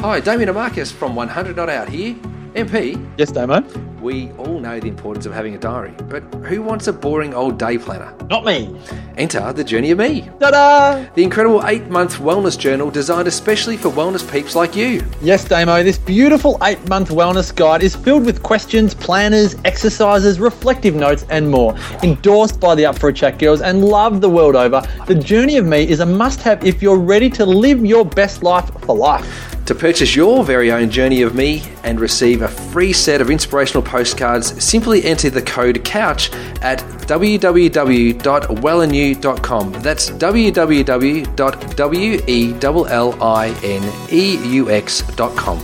Hi, Damien Marcus from 100 Not Out here. MP, Yes, Damo. we all know the importance of having a diary, but who wants a boring old day planner? Not me. Enter the Journey of Me, Ta-da! the incredible eight month wellness journal designed especially for wellness peeps like you. Yes, Damo, this beautiful eight-month wellness guide is filled with questions, planners, exercises, reflective notes, and more. Endorsed by the Up for a Chat girls and loved the world over, the Journey of Me is a must-have if you're ready to live your best life for life. To purchase your very own Journey of Me and receive a free set of inspirational postcards, simply enter the code COUCH at www.wellinew.com. That's www.wellineeux.com.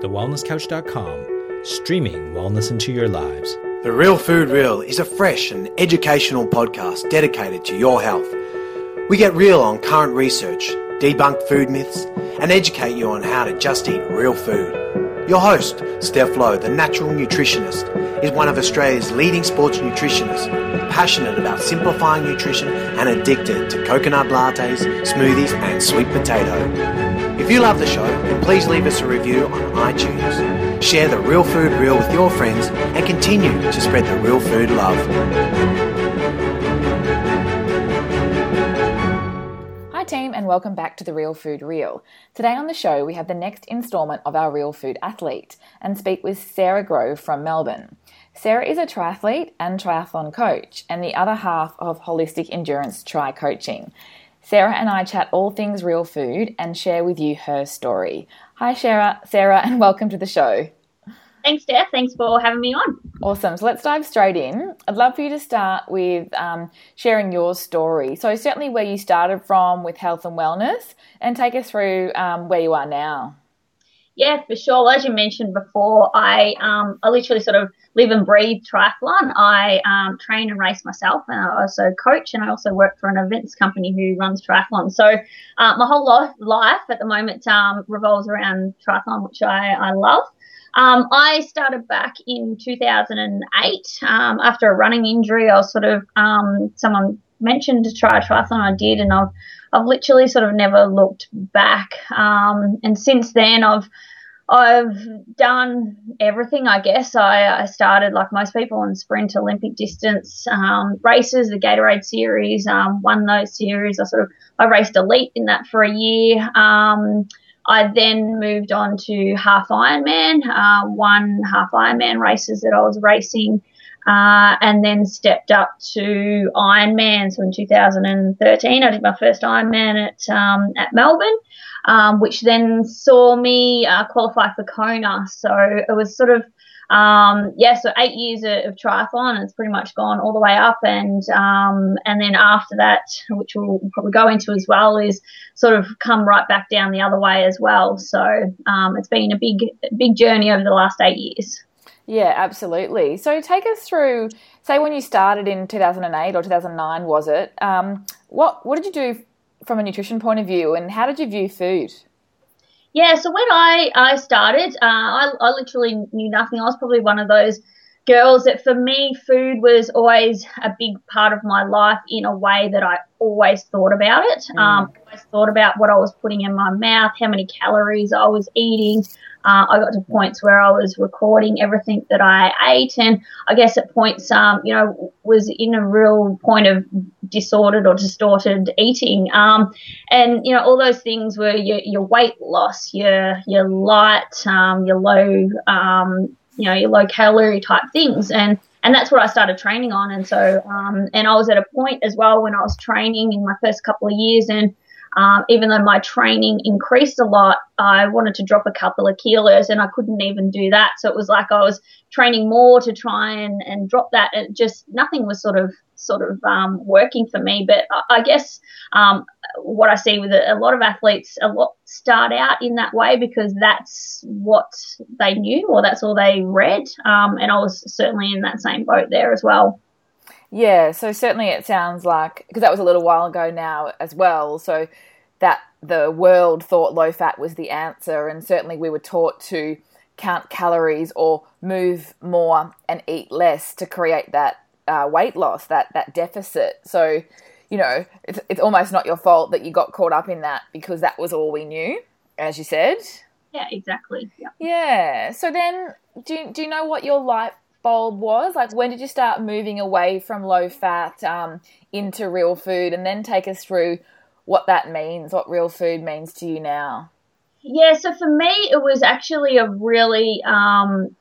TheWellnessCouch.com, streaming wellness into your lives. The Real Food Reel is a fresh and educational podcast dedicated to your health. We get real on current research, debunk food myths, and educate you on how to just eat real food. Your host, Steph Lowe, the natural nutritionist, is one of Australia's leading sports nutritionists, passionate about simplifying nutrition and addicted to coconut lattes, smoothies, and sweet potato. If you love the show, then please leave us a review on iTunes. Share the Real Food Reel with your friends and continue to spread the real food love. And welcome back to the Real Food Reel. Today on the show, we have the next instalment of our Real Food Athlete and speak with Sarah Grove from Melbourne. Sarah is a triathlete and triathlon coach, and the other half of Holistic Endurance Tri Coaching. Sarah and I chat all things real food and share with you her story. Hi, Sarah, Sarah, and welcome to the show. Thanks, Steph. Thanks for having me on. Awesome. So let's dive straight in. I'd love for you to start with um, sharing your story. So, certainly where you started from with health and wellness, and take us through um, where you are now. Yeah, for sure. As you mentioned before, I um, I literally sort of live and breathe triathlon. I um, train and race myself, and I also coach, and I also work for an events company who runs triathlon. So uh, my whole life, life at the moment um, revolves around triathlon, which I, I love. Um, I started back in 2008 um, after a running injury. I was sort of um, someone mentioned to try a triathlon. I did, and I've I've literally sort of never looked back. Um, and since then, I've I've done everything, I guess. I, I started, like most people, in sprint Olympic distance um, races, the Gatorade series, um, won those series. I sort of I raced elite in that for a year. Um, I then moved on to half Ironman, uh, one half Ironman races that I was racing, uh, and then stepped up to Ironman. So in 2013, I did my first Ironman at um, at Melbourne um, which then saw me uh, qualify for Kona. So it was sort of, um, yeah, so eight years of, triathlon. It's pretty much gone all the way up, and um, and then after that, which we'll probably go into as well, is sort of come right back down the other way as well. So um, it's been a big big journey over the last eight years. Yeah, absolutely. So take us through, say, when you started in 2008 or 2009, was it? Um, what what did you do from a nutrition point of view, and how did you view food? Yeah, so when I, I started, uh, I, I literally knew nothing. I was probably one of those girls that for me, food was always a big part of my life in a way that I always thought about it. Mm. Um, always thought about what I was putting in my mouth, how many calories I was eating. Uh, I got to points where I was recording everything that I ate, and I guess at points, um, you know, was in a real point of disordered or distorted eating. Um, and you know, all those things were your, your weight loss, your your light, um, your low, um, you know, your low calorie type things, and and that's what I started training on. And so, um, and I was at a point as well when I was training in my first couple of years, and um, even though my training increased a lot, I wanted to drop a couple of kilos and I couldn't even do that. So it was like I was training more to try and, and drop that. And just nothing was sort of sort of um, working for me. But I, I guess um, what I see with a, a, lot of athletes, a lot start out in that way because that's what they knew or that's all they read. Um, and I was certainly in that same boat there as well. Yeah, so certainly it sounds like because that was a little while ago now as well. So that the world thought low fat was the answer, and certainly we were taught to count calories or move more and eat less to create that uh, weight loss, that that deficit. So you know, it's, it's almost not your fault that you got caught up in that because that was all we knew, as you said. Yeah, exactly. Yeah. Yeah. So then, do you, do you know what your light bulb was? Like, when did you start moving away from low fat um, into real food? And then take us through what that means, what real food means to you now. Yeah, so for me, it was actually a really, um,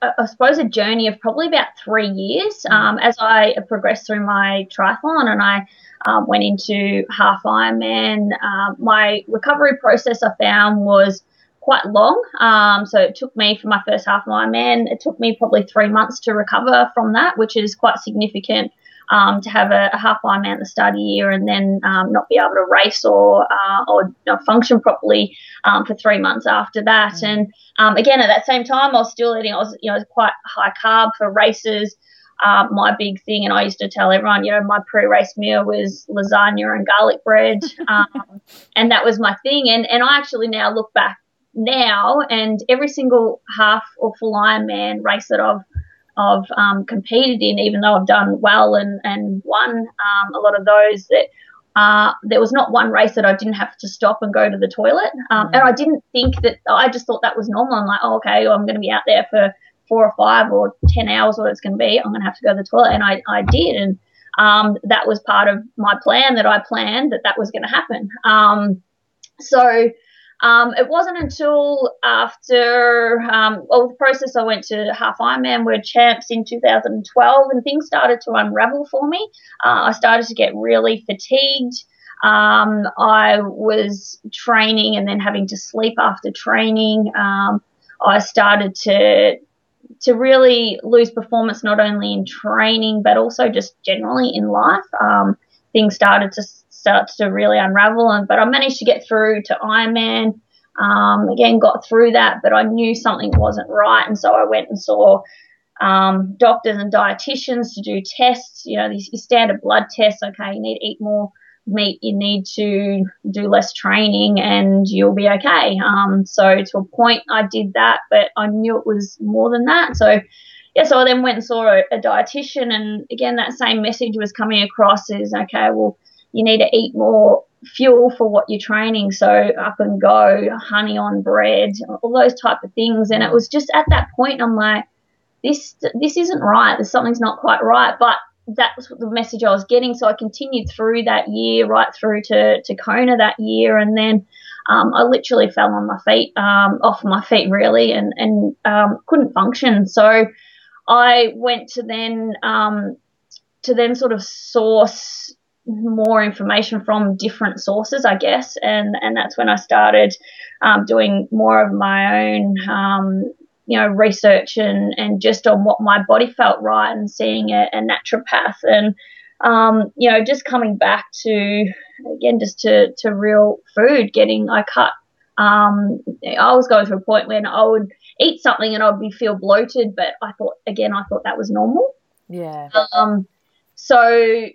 I suppose, a journey of probably about three years um, as I progressed through my triathlon and I um, went into half Ironman. Uh, my recovery process I found was quite long. Um, so it took me for my first half Ironman, it took me probably three months to recover from that, which is quite significant. Um, to have a, a half Ironman at the start of the year and then um, not be able to race or uh, or function properly um, for three months after that. Mm. And um, again, at that same time, I was still eating. I was you know quite high carb for races. Uh, my big thing, and I used to tell everyone, you know, my pre-race meal was lasagna and garlic bread, um, and that was my thing. And and I actually now look back now, and every single half or full Ironman race that I've I've um, competed in, even though I've done well and and won um, a lot of those, that uh, there was not one race that I didn't have to stop and go to the toilet, um, mm. and I didn't think that I just thought that was normal. I'm like, oh, okay, well, I'm going to be out there for four or five or ten hours, what it's going to be. I'm going to have to go to the toilet, and I I did, and um, that was part of my plan that I planned that that was going to happen. Um, so um, it wasn't until after, um, well, the process I went to Half Ironman, we're champs in 2012, and things started to unravel for me. Uh, I started to get really fatigued. Um, I was training and then having to sleep after training. Um, I started to to really lose performance not only in training but also just generally in life. Um, things started to starts to really unravel. And but I managed to get through to Ironman. Um, again, got through that, but I knew something wasn't right, and so I went and saw um, doctors and dietitians to do tests. You know, these standard blood tests. Okay, you need to eat more meat, you need to do less training, and you'll be okay. Um, so to a point, I did that, but I knew it was more than that. So yeah, so I then went and saw a, a dietitian, and again, that same message was coming across: is okay, well you need to eat more fuel for what you're training. So up and go, honey on bread, all those type of things. And it was just at that point, I'm like, this this isn't right. There's something's not quite right. But that was the message I was getting. So I continued through that year, right through to, to Kona that year. And then um, I literally fell on my feet, um, off my feet really, and, and um, couldn't function. So I went to then um, to then sort of source more information from different sources, I guess, and and that's when I started um, doing more of my own, um, you know, research and and just on what my body felt right, and seeing a, a naturopath, and um, you know, just coming back to again just to to real food. Getting I cut. Um, I was going through a point when I would eat something and I'd be feel bloated, but I thought again I thought that was normal. Yeah. Um, so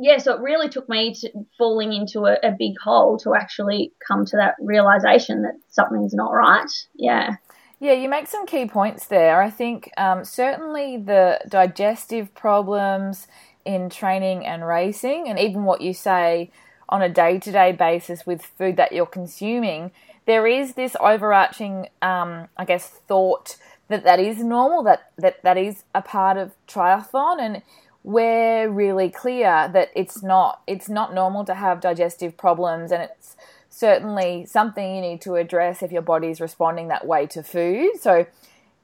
yeah, so it really took me to falling into a, a, big hole to actually come to that realization that something's not right. Yeah. Yeah, you make some key points there. I think um, certainly the digestive problems in training and racing, and even what you say on a day to day basis with food that you're consuming, there is this overarching, um, I guess, thought that that is normal, that, that that is a part of triathlon. And we're really clear that it's not it's not normal to have digestive problems and it's certainly something you need to address if your body is responding that way to food so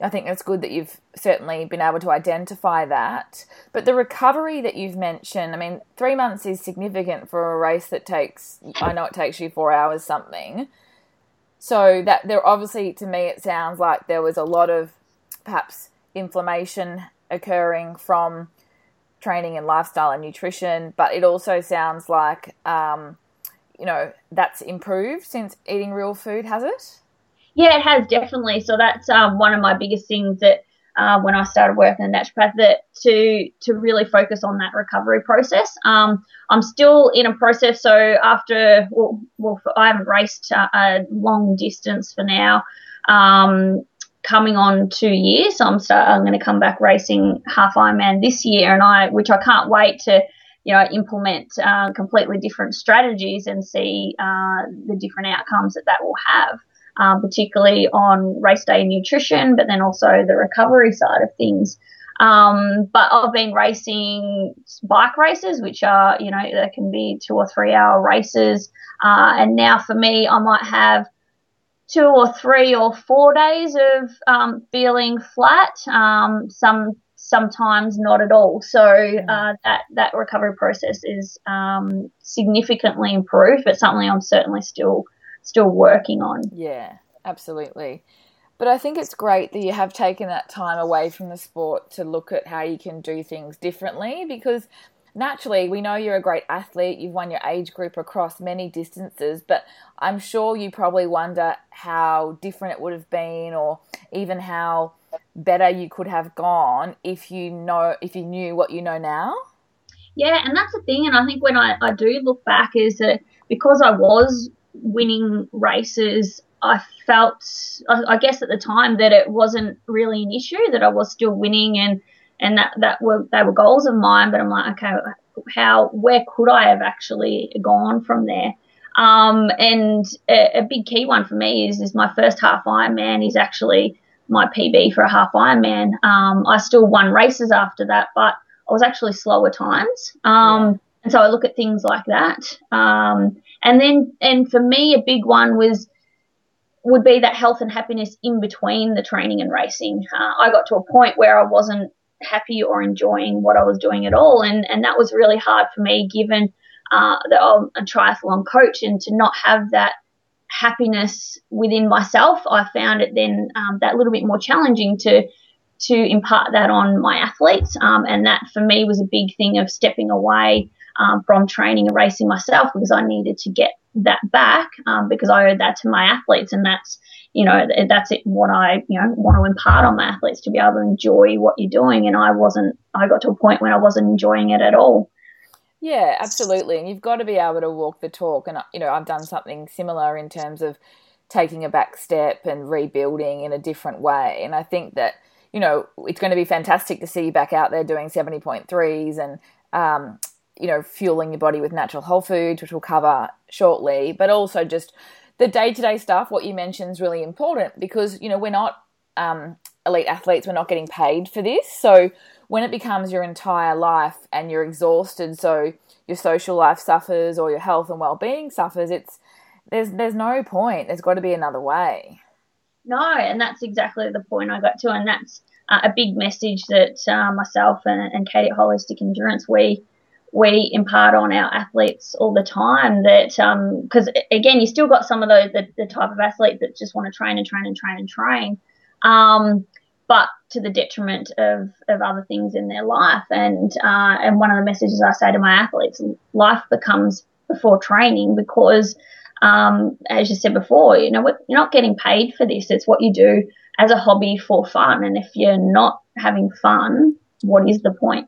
I think it's good that you've certainly been able to identify that. But the recovery that you've mentioned, I mean, three months is significant for a race that takes, I know it takes you four hours something. So that there obviously, to me, it sounds like there was a lot of perhaps inflammation occurring from training and lifestyle and nutrition, but it also sounds like, um, you know, that's improved since eating real food, has it? Yeah, it has definitely. So that's um, one of my biggest things that uh, when I started working in naturopath that to to really focus on that recovery process. Um, I'm still in a process. So after well, well I haven't raced a, a long distance for now. Um, coming on two years. So I'm start, I'm going to come back racing half Ironman this year, and I which I can't wait to you know, implement uh, completely different strategies and see uh, the different outcomes that that will have, um, particularly on race day nutrition, but then also the recovery side of things. Um, but I've been racing bike races, which are, you know, they can be two or three hour races. Uh, and now for me, I might have two or three or four days of um, feeling flat. Um, some sometimes not at all. So uh, that that recovery process is um, significantly improved, but something I'm certainly still still working on. Yeah, absolutely. But I think it's great that you have taken that time away from the sport to look at how you can do things differently because naturally we know you're a great athlete, you've won your age group across many distances, but I'm sure you probably wonder how different it would have been or even how better you could have gone if you know if you knew what you know now. Yeah, and that's the thing and I think when I, I do look back is that because I was winning races I felt, I guess at the time that it wasn't really an issue that I was still winning and and that that were they were goals of mine. But I'm like, okay, how where could I have actually gone from there? Um, and a, a, big key one for me is is my first half Ironman is actually my PB for a half Ironman. Um, I still won races after that, but I was actually slower times. Um. And so I look at things like that. Um, and then, and for me, a big one was would be that health and happiness in between the training and racing. Uh, I got to a point where I wasn't happy or enjoying what I was doing at all, and and that was really hard for me, given uh, that I'm a triathlon coach, and to not have that happiness within myself, I found it then um, that little bit more challenging to to impart that on my athletes, um, and that for me was a big thing of stepping away um, from training and racing myself because I needed to get that back um, because I owed that to my athletes, and that's you know that's it, what I you know want to impart on my athletes to be able to enjoy what you're doing. And I wasn't. I got to a point when I wasn't enjoying it at all. Yeah, absolutely. And you've got to be able to walk the talk. And you know, I've done something similar in terms of taking a back step and rebuilding in a different way. And I think that you know it's going to be fantastic to see you back out there doing seventy point threes and um, you know, fueling your body with natural whole foods, which we'll cover shortly, but also just the day to day stuff. What you mentioned is really important because, you know, we're not um, elite athletes, we're not getting paid for this. So when it becomes your entire life and you're exhausted, so your social life suffers or your health and well being suffers, it's there's there's no point. There's got to be another way. No, and that's exactly the point I got to, and that's uh, a big message that uh, myself and, and Katie at Holistic Endurance we we impart on our athletes all the time that because um, again you still got some of those the, the, type of athlete that just want to train and train and train and train um, but to the detriment of, of other things in their life. And uh, and one of the messages I say to my athletes life becomes before training because um, as you said before you know you're not getting paid for this. It's what you do as a hobby for fun. And if you're not having fun what is the point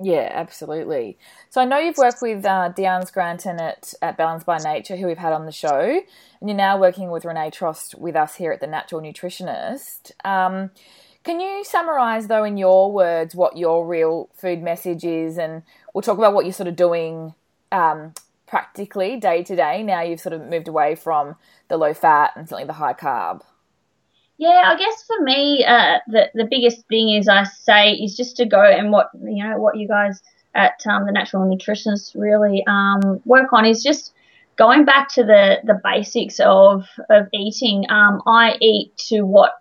yeah, absolutely. So I know you've worked with uh, Deanne Scranton at, at Balance by Nature, who we've had on the show, and you're now working with Renee Trost with us here at The Natural Nutritionist. Um, can you summarise, though, in your words, what your real food message is? And we'll talk about what you're sort of doing um, practically day to day now you've sort of moved away from the low fat and certainly the high carb. Yeah, I guess for me, uh, the the biggest thing is I say is just to go and what you know what you guys at um, the Natural nutritionists really um, work on is just going back to the the basics of of eating. Um, I eat to what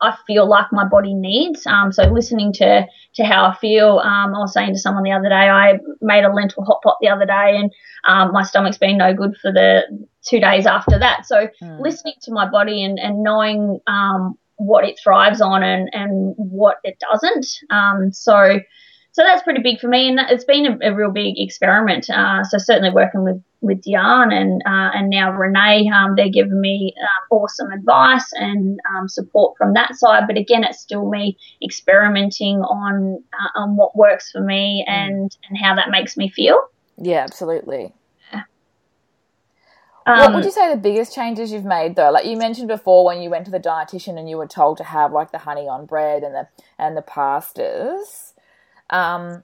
I feel like my body needs. Um, so listening to to how I feel. Um, I was saying to someone the other day, I made a lentil hot pot the other day, and um, my stomach's been no good for the two days after that. So mm. listening to my body and, and knowing um, what it thrives on and, and what it doesn't. Um, so so that's pretty big for me, and it's been a, a real big experiment. Uh, so certainly working with with Jan and uh, and now Renee, um, they're giving me um, awesome advice and um, support from that side. But again, it's still me experimenting on uh, on what works for me mm. and and how that makes me feel. Yeah, absolutely. what would um, you say the biggest changes you've made though? Like you mentioned before, when you went to the dietitian and you were told to have like the honey on bread and the and the pastas. Um,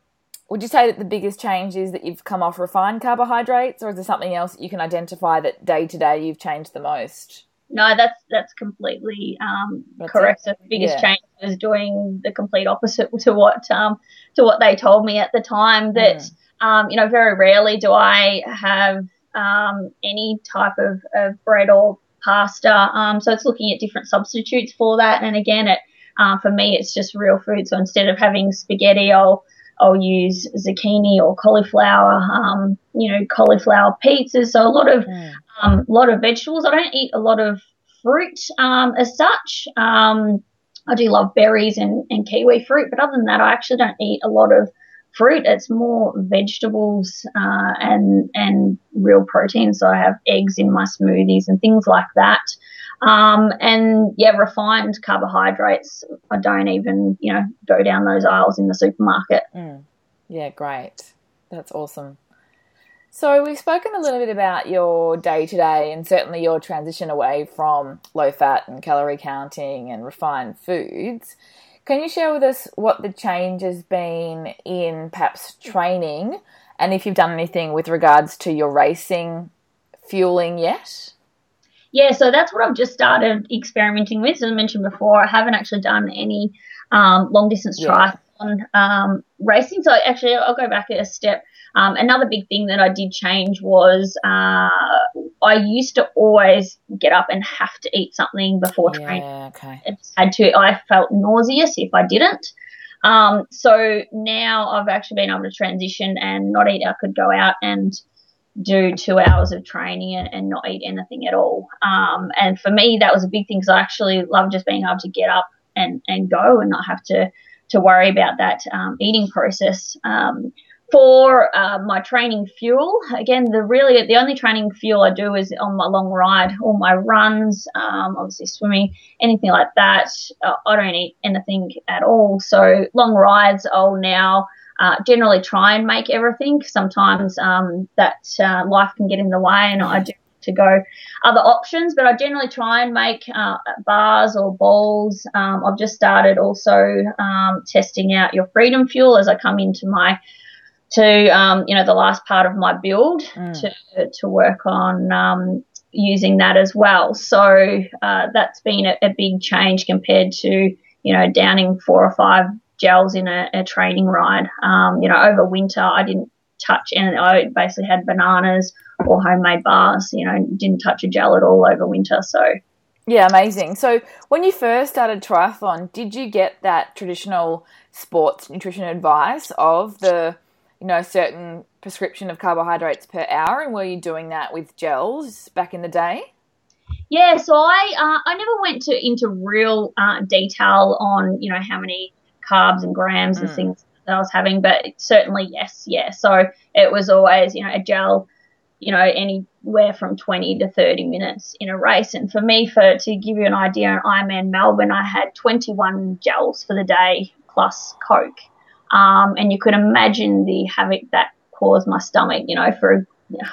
would you say that the biggest change is that you've come off refined carbohydrates, or is there something else that you can identify that day to day you've changed the most? No, that's that's completely um, that's correct. So the biggest yeah. change was doing the complete opposite to what um, to what they told me at the time. That mm. um, you know, very rarely do I have um, any type of, of bread or pasta. Um, so it's looking at different substitutes for that. And again, it uh, for me, it's just real food. So instead of having spaghetti, I'll I'll use zucchini or cauliflower, um, you know, cauliflower pizzas. So a lot of mm. um, lot of vegetables. I don't eat a lot of fruit um, as such. Um, I do love berries and, and kiwi fruit, but other than that, I actually don't eat a lot of fruit. It's more vegetables uh, and and real protein. So I have eggs in my smoothies and things like that. Um, and yeah, refined carbohydrates. I don't even you know go down those aisles in the supermarket. Mm. Yeah, great. That's awesome. So we've spoken a little bit about your day to day and certainly your transition away from low fat and calorie counting and refined foods. Can you share with us what the change has been in perhaps training and if you've done anything with regards to your racing fueling yet? Yeah, so that's what I've just started experimenting with. As I mentioned before, I haven't actually done any um, long distance yeah. triathlon um, racing. So actually, I'll go back a step. Um, another big thing that I did change was uh, I used to always get up and have to eat something before yeah, training. Okay. I had to. I felt nauseous if I didn't. Um, so now I've actually been able to transition and not eat. I could go out and do two hours of training and, and not eat anything at all. Um, and for me, that was a big thing because I actually love just being able to get up and, and go and not have to to worry about that um, eating process. Um, for uh, my training fuel, again, the really the only training fuel I do is on my long ride, all my runs, um, obviously swimming, anything like that. Uh, I don't eat anything at all. So long rides, I'll now uh, generally try and make everything. Sometimes um, that uh, life can get in the way, and I do to go other options, but I generally try and make uh, bars or balls. Um, I've just started also um, testing out your freedom fuel as I come into my to um, you know the last part of my build mm. to to work on um, using that as well. So uh, that's been a, a, big change compared to you know downing four or five gels in a, a training ride. Um, you know over winter I didn't touch and I basically had bananas or homemade bars. You know didn't touch a gel at all over winter. So. Yeah, amazing. So, when you first started triathlon, did you get that traditional sports nutrition advice of the you know, certain prescription of carbohydrates per hour, and were you doing that with gels back in the day? Yeah, so I uh, I never went to into real uh, detail on you know how many carbs and grams mm. and things that I was having, but certainly yes, yeah. So it was always you know a gel, you know anywhere from twenty to thirty minutes in a race, and for me, for to give you an idea, on Ironman Melbourne, I had twenty one gels for the day plus Coke. Um, and you could imagine the havoc that caused my stomach, you know, for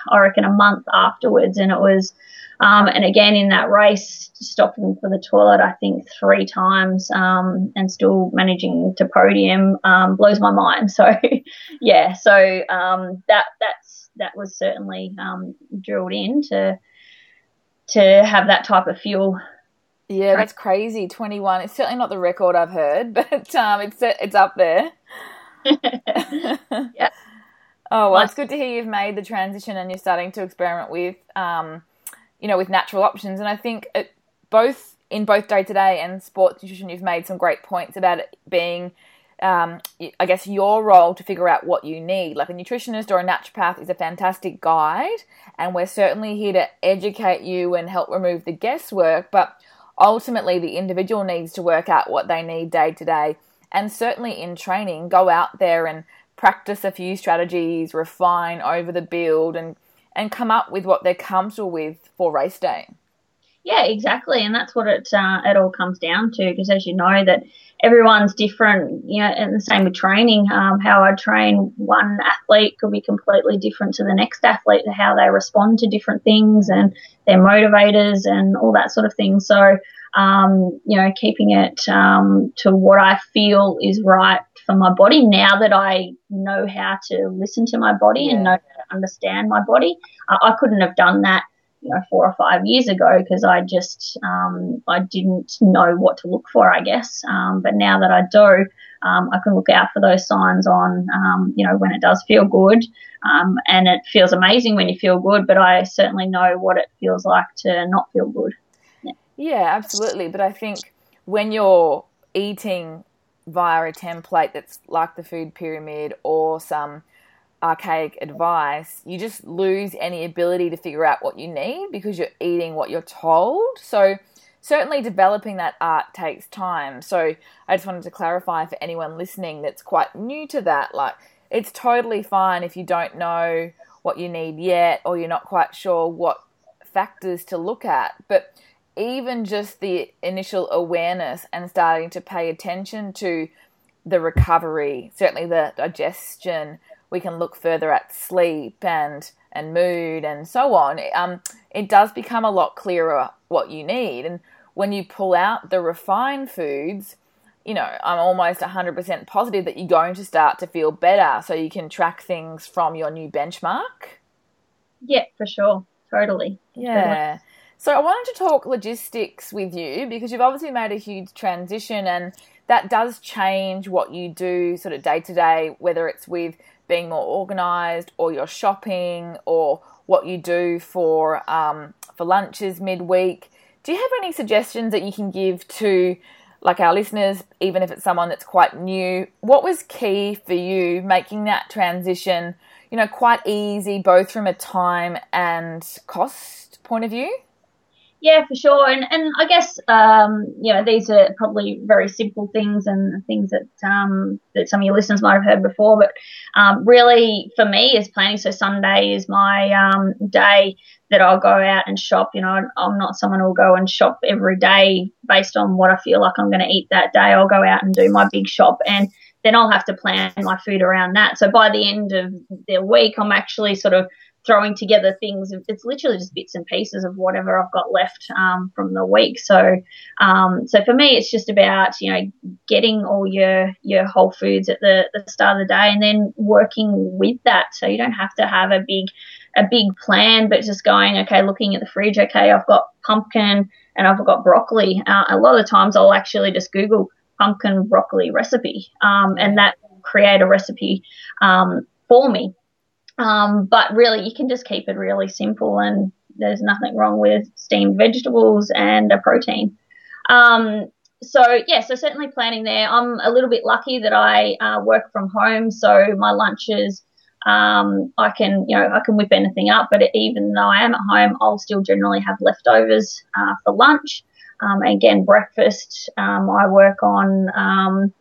I reckon a month afterwards. And it was, um, and again in that race, stopping for the toilet, I think three times, um, and still managing to podium, um, blows my mind. So, yeah, so, um, that, that's, that was certainly, um, drilled in to, to have that type of fuel. Yeah, that's crazy. 21. It's certainly not the record I've heard, but, um, it's, it's up there. yeah. Oh well, it's good to hear you've made the transition and you're starting to experiment with, um, you know, with natural options. And I think it, both in both day to day and sports nutrition, you've made some great points about it being, um, I guess, your role to figure out what you need. Like a nutritionist or a naturopath is a fantastic guide, and we're certainly here to educate you and help remove the guesswork. But ultimately, the individual needs to work out what they need day to day and certainly in training, go out there and practice a few strategies, refine over the build, and and come up with what they're comfortable with for race day. Yeah, exactly, and that's what it uh, it all comes down to. Because as you know, that everyone's different. You know, and the same with training. Um, how I train one athlete could be completely different to the next athlete. How they respond to different things and their motivators and all that sort of thing. So um, you know, keeping it um, to what I feel is right for my body now that I know how to listen to my body Yeah. and know how to understand my body. I, I couldn't have done that, you know, four or five years ago because I just um, I didn't know what to look for, I guess. Um, but now that I do, um, I can look out for those signs on, um, you know, when it does feel good. Um, and it feels amazing when you feel good, but I certainly know what it feels like to not feel good. Yeah, absolutely. But I think when you're eating via a template that's like the food pyramid or some archaic advice, you just lose any ability to figure out what you need because you're eating what you're told. So, certainly developing that art takes time. So, I just wanted to clarify for anyone listening that's quite new to that like, it's totally fine if you don't know what you need yet or you're not quite sure what factors to look at. But even just the initial awareness and starting to pay attention to the recovery, certainly the digestion, we can look further at sleep and and mood and so on. Um, it does become a lot clearer what you need, and when you pull out the refined foods, you know, I'm almost 100% positive that you're going to start to feel better, so you can track things from your new benchmark. Yeah, for sure. Totally. Yeah. So I wanted to talk logistics with you because you've obviously made a huge transition and that does change what you do sort of day to day, whether it's with being more organized or your shopping or what you do for um, for lunches midweek. Do you have any suggestions that you can give to like our listeners, even if it's someone that's quite new? What was key for you making that transition, you know, quite easy both from a time and cost point of view? Yeah, for sure. And and I guess um, you know these are probably very simple things and things that um, that some of your listeners might have heard before. But um, really, for me, is planning. So Sunday is my um, day that I'll go out and shop. You know, I'm not someone who'll go and shop every day based on what I feel like I'm going to eat that day. I'll go out and do my big shop and then I'll have to plan my food around that. So by the end of the week, I'm actually sort of throwing together things. It's literally just bits and pieces of whatever I've got left um, from the week. So, um, so for me, it's just about you know getting all your your whole foods at the, the start of the day, and then working with that. So you don't have to have a big a big plan, but just going okay, looking at the fridge. Okay, I've got pumpkin and I've got broccoli. Uh, a lot of times, I'll actually just Google pumpkin broccoli recipe, um, and that will create a recipe um, for me. Um, but really, you can just keep it really simple, and there's nothing wrong with steamed vegetables and a protein. Um, so yeah, so certainly planning there. I'm a little bit lucky that I uh, work from home, so my lunches um, I can you know I can whip anything up. But even though I am at home, I'll still generally have leftovers uh, for lunch. Um, again, breakfast um, I work on um,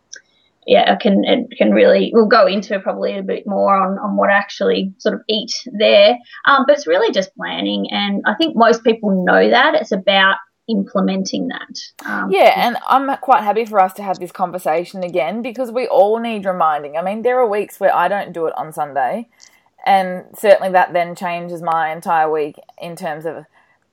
yeah, I can it can really we'll go into probably a bit more on, on what I actually sort of eat there. Um, but it's really just planning, and I think most people know that it's about implementing that. Um, Yeah, and I'm quite happy for us to have this conversation again because we all need reminding. I mean, there are weeks where I don't do it on Sunday, and certainly that then changes my entire week in terms of,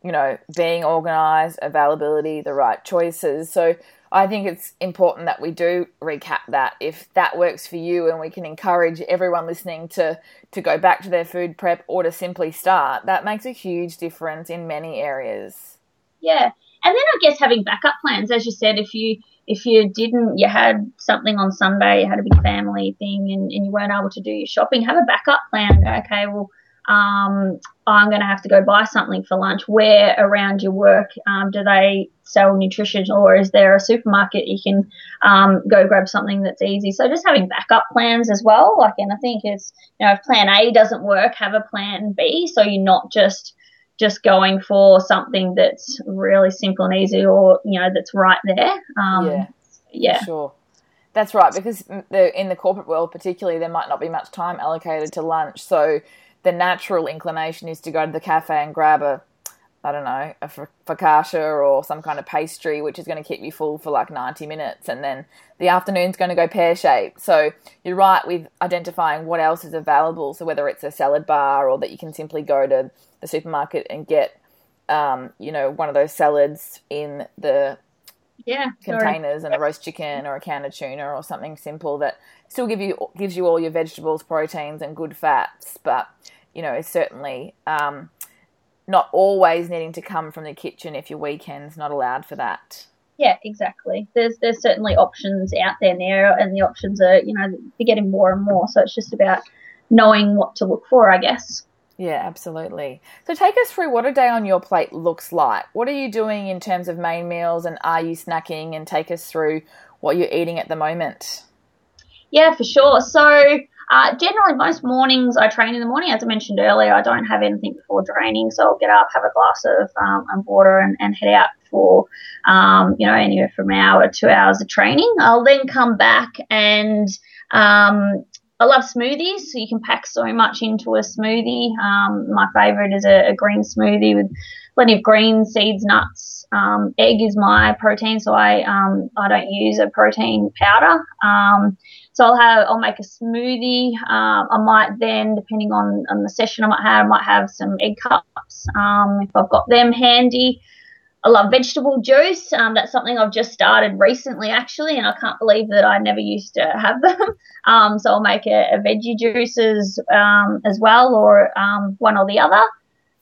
you know, being organized, availability, the right choices. So I think it's important that we do recap that if that works for you, and we can encourage everyone listening to to go back to their food prep or to simply start. That makes a huge difference in many areas. yeah and then i guess having backup plans as you said if you if you didn't you had something on sunday you had a big family thing and, and you weren't able to do your shopping have a backup plan okay well um, i'm going to have to go buy something for lunch where around your work um, do they sell nutrition or is there a supermarket you can um, go grab something that's easy so just having backup plans as well like and i think it's you know if plan a doesn't work have a plan b so you're not just just going for something that's really simple and easy or you know that's right there um, Yeah. yeah Sure. That's right, because the, in the corporate world, particularly, there might not be much time allocated to lunch. So the natural inclination is to go to the cafe and grab a, I don't know, a focaccia or some kind of pastry, which is going to keep you full for like 90 minutes. And then the afternoon's going to go pear shaped. So you're right with identifying what else is available. So whether it's a salad bar or that you can simply go to the supermarket and get, um, you know, one of those salads in the Yeah, sorry. containers and a roast chicken or a can of tuna or something simple that still give you gives you all your vegetables, proteins, and good fats, but you know, it's certainly um, not always needing to come from the kitchen if your weekend's not allowed for that. Yeah, exactly. There's there's certainly options out there now, and the options are you know they're getting more and more. So it's just about knowing what to look for, I guess. Yeah, absolutely. So take us through what a day on your plate looks like. What are you doing in terms of main meals and are you snacking and take us through what you're eating at the moment? Yeah, for sure. So uh, generally, most mornings I train in the morning. As I mentioned earlier, I don't have anything before training, so I'll get up, have a glass of um, water, and, and, head out for um, you know anywhere from an hour to two hours of training. I'll then come back and um, I love smoothies, so you can pack so much into a smoothie. Um, my favorite is a, a, green smoothie with plenty of green seeds, nuts. Um, egg is my protein, so I um, I don't use a protein powder. So I'll have I'll make a smoothie. Um, I might then, depending on, on the session I might have, I might have some egg cups um, if I've got them handy. I love vegetable juice. Um, that's something I've just started recently, actually, and I can't believe that I never used to have them. Um, so I'll make a, a veggie juices um, as well, or um, one or the other.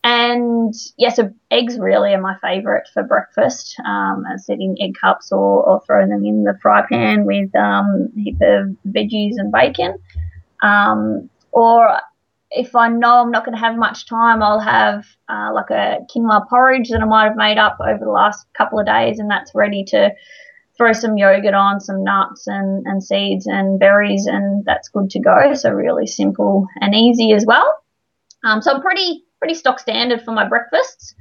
And yeah, so eggs really are my favourite for breakfast. Um, I said in egg cups or, or throw them in the fry pan with um, a heap of veggies and bacon. Um, or if I know I'm not going to have much time, I'll have uh, like a quinoa porridge that I might have made up over the last couple of days, and that's ready to throw some yogurt on, some nuts and, and seeds and berries, and that's good to go. So really simple and easy as well. Um, so I'm pretty pretty stock standard for my breakfasts.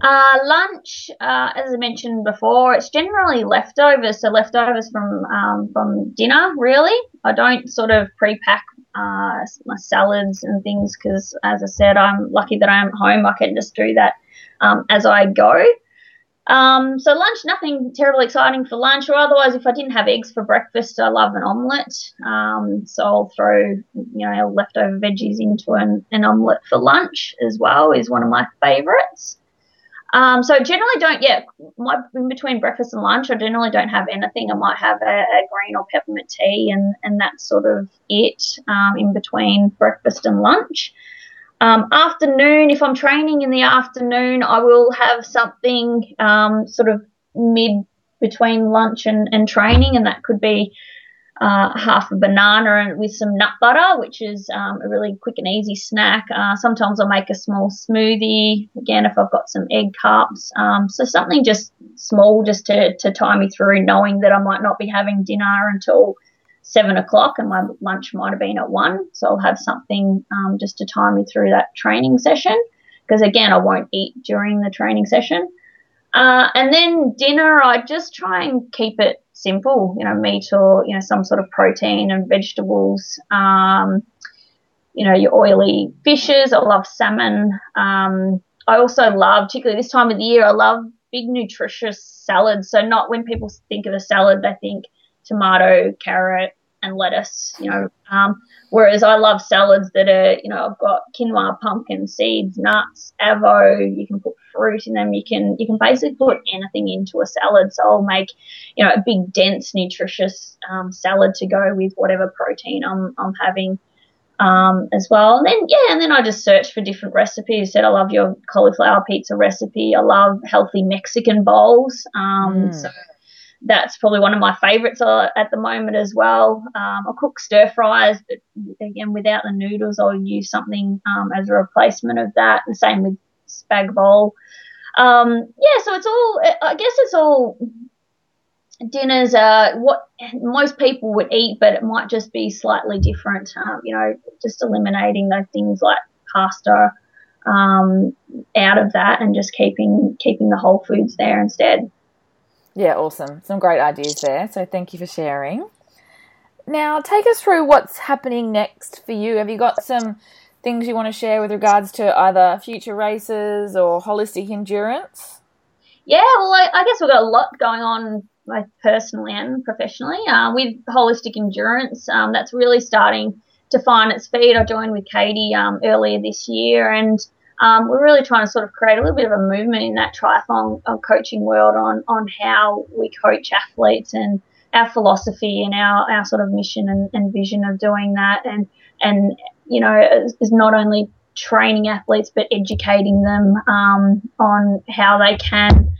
Uh, lunch, uh, as I mentioned before, it's generally leftovers, so leftovers from um, from dinner. Really, I don't sort of pre-pack uh, my salads and things because, as I said, I'm lucky that I'm home. I can just do that um, as I go. Um, so lunch, nothing terribly exciting for lunch, or otherwise, if I didn't have eggs for breakfast, I love an omelette. Um, so I'll throw, you know, leftover veggies into an, an omelette for lunch as well. Is one of my favourites. Um, so generally don't, yeah, my, in between breakfast and lunch, I generally don't have anything. I might have a, a green or peppermint tea, and and that's sort of it um, in between breakfast and lunch. Um, afternoon, if I'm training in the afternoon, I will have something um, sort of mid between lunch and, and training, and that could be uh, half a banana and with some nut butter, which is um, a really quick and easy snack. Uh, sometimes I'll make a small smoothie. Again, if I've got some egg cups, um, so something just small, just to to tie me through, knowing that I might not be having dinner until seven o'clock and my lunch might have been at one. So I'll have something um, just to time me through that training session because again, I won't eat during the training session. Uh, and then dinner, I just try and keep it simple, you know, meat or, you know, some sort of protein and vegetables. Um, you know, your oily fishes. I love salmon. Um, I also love, particularly this time of the year, I love big nutritious salads. So not when people think of a salad, they think tomato, carrot, and lettuce, you know. Um, whereas I love salads that are, you know, I've got quinoa, pumpkin seeds, nuts, avo. You can put fruit in them. You can you can basically put anything into a salad. So I'll make, you know, a big, dense, nutritious um, salad to go with whatever protein I'm I'm having. Um, as well. And then, yeah, and then I just search for different recipes. Said I love your cauliflower pizza recipe. I love healthy Mexican bowls. Um, mm. So that's probably one of my favourites uh, at the moment as well. Um, I'll cook stir fries, but again, without the noodles, I'll use something um, as a replacement of that. And same with spag bowl. Um, yeah, so it's all, I guess it's all dinners are what most people would eat, but it might just be slightly different. Um, you know, just eliminating those things like pasta um, out of that and just keeping keeping the whole foods there instead. Yeah, awesome. Some great ideas there. So thank you for sharing. Now, take us through what's happening next for you. Have you got some things you want to share with regards to either future races or holistic endurance? Yeah, well, I, I guess we've got a lot going on both personally and professionally. Uh, with holistic endurance, um, that's really starting to find its feet. I joined with Katie um, earlier this year, and um, we're really trying to sort of create a little bit of a movement in that triathlon uh, coaching world on on how we coach athletes and our philosophy and our, our sort of mission and, and vision of doing that. And and you know is, not only training athletes but educating them um, on how they can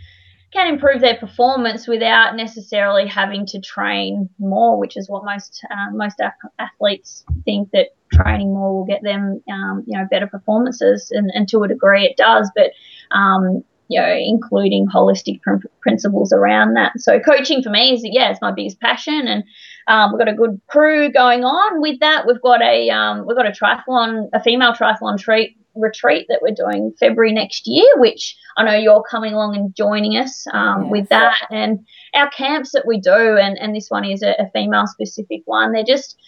can improve their performance without necessarily having to train more, which is what most uh, most athletes think that training more will get them, um, you know, better performances, and, and, to a degree it does, but um, you know, including holistic pr- principles around that. So coaching for me is, yeah, it's my biggest passion, and um, we've got a good crew going on with that. We've got a um, we've got a triathlon, a female triathlon treat retreat that we're doing February next year, which I know you're coming along and joining us um, yes. with that, and our camps that we do, and, and this one is a, a female specific one. They're just,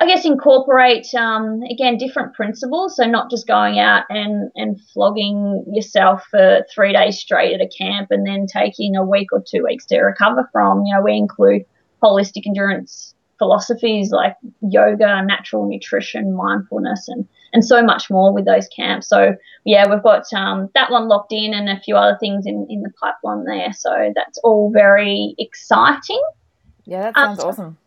I guess, incorporate um, again different principles. So not just going out and and flogging yourself for three days straight at a camp, and then taking a week or two weeks to recover from. You know, we include holistic endurance philosophies like yoga, natural nutrition, mindfulness, and and so much more with those camps. So yeah, we've got um, that one locked in and a few other things in, in the pipeline there. So that's all very exciting. Yeah, that sounds um, awesome.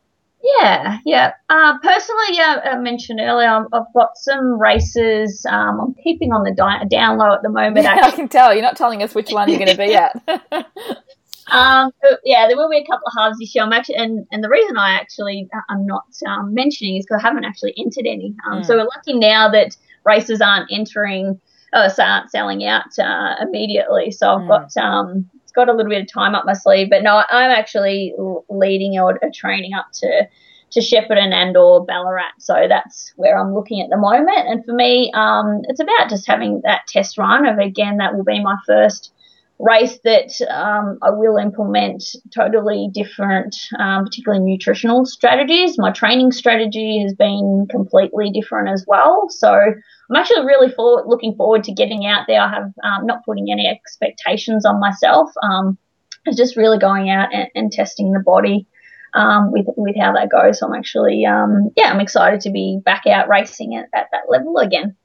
Yeah, yeah. Uh, personally, yeah, I mentioned earlier, I've got some races. Um, I'm keeping on the di- down low at the moment. Yeah, I can tell. You're not telling us which one you're going to be at. Um, yeah, there will be a couple of halves this year. I'm actually, and, and the reason I actually uh, I'm not um, mentioning is because I haven't actually entered any. Um, mm. So we're lucky now that races aren't entering, uh, so aren't selling out uh, immediately. So I've mm. got um, it's got a little bit of time up my sleeve. But no, I'm actually leading or training up to to Shepparton and or Ballarat. So that's where I'm looking at the moment. And for me, um, it's about just having that test run of again that will be my first race that um, I will implement totally different, um, particularly nutritional strategies. My training strategy has been completely different as well. So I'm actually really looking forward to getting out there. I have um, not putting any expectations on myself. Um, it's just really going out and, and testing the body. Um, with with how that goes, so I'm actually um, yeah I'm excited to be back out racing at, at that level again.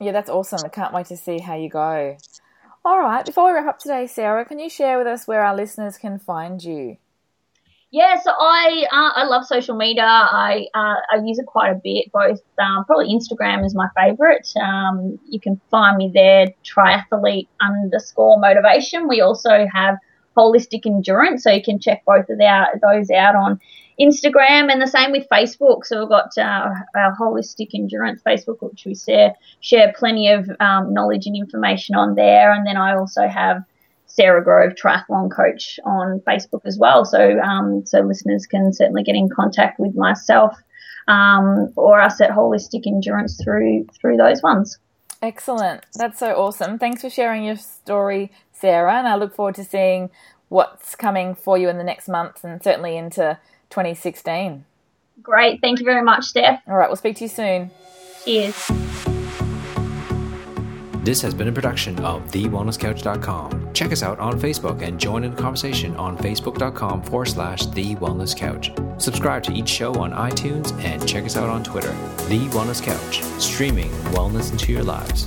Yeah, that's awesome. I can't wait to see how you go. All right. Before we wrap up today, Sarah, can you share with us where our listeners can find you? Yeah, so I uh, I love social media. I uh, I use it quite a bit. Both um, probably Instagram is my favorite. Um, you can find me there, triathlete underscore motivation. We also have holistic endurance, so you can check both of our, those out on Instagram and the same with Facebook. So we've got uh, our holistic endurance Facebook, which we share share plenty of um, knowledge and information on there. And then I also have Sarah Grove Triathlon Coach on Facebook as well. So um, so listeners can certainly get in contact with myself um, or us at Holistic Endurance through through those ones. Excellent. That's so awesome. Thanks for sharing your story, Sarah. And I look forward to seeing what's coming for you in the next month and certainly into 2016. Great. Thank you very much, Steph. All right. We'll speak to you soon. Cheers. This has been a production of TheWellnessCouch.com. Check us out on Facebook and join in the conversation on Facebook.com forward slash The Wellness Couch. Subscribe to each show on iTunes and check us out on Twitter. The Wellness Couch, streaming wellness into your lives.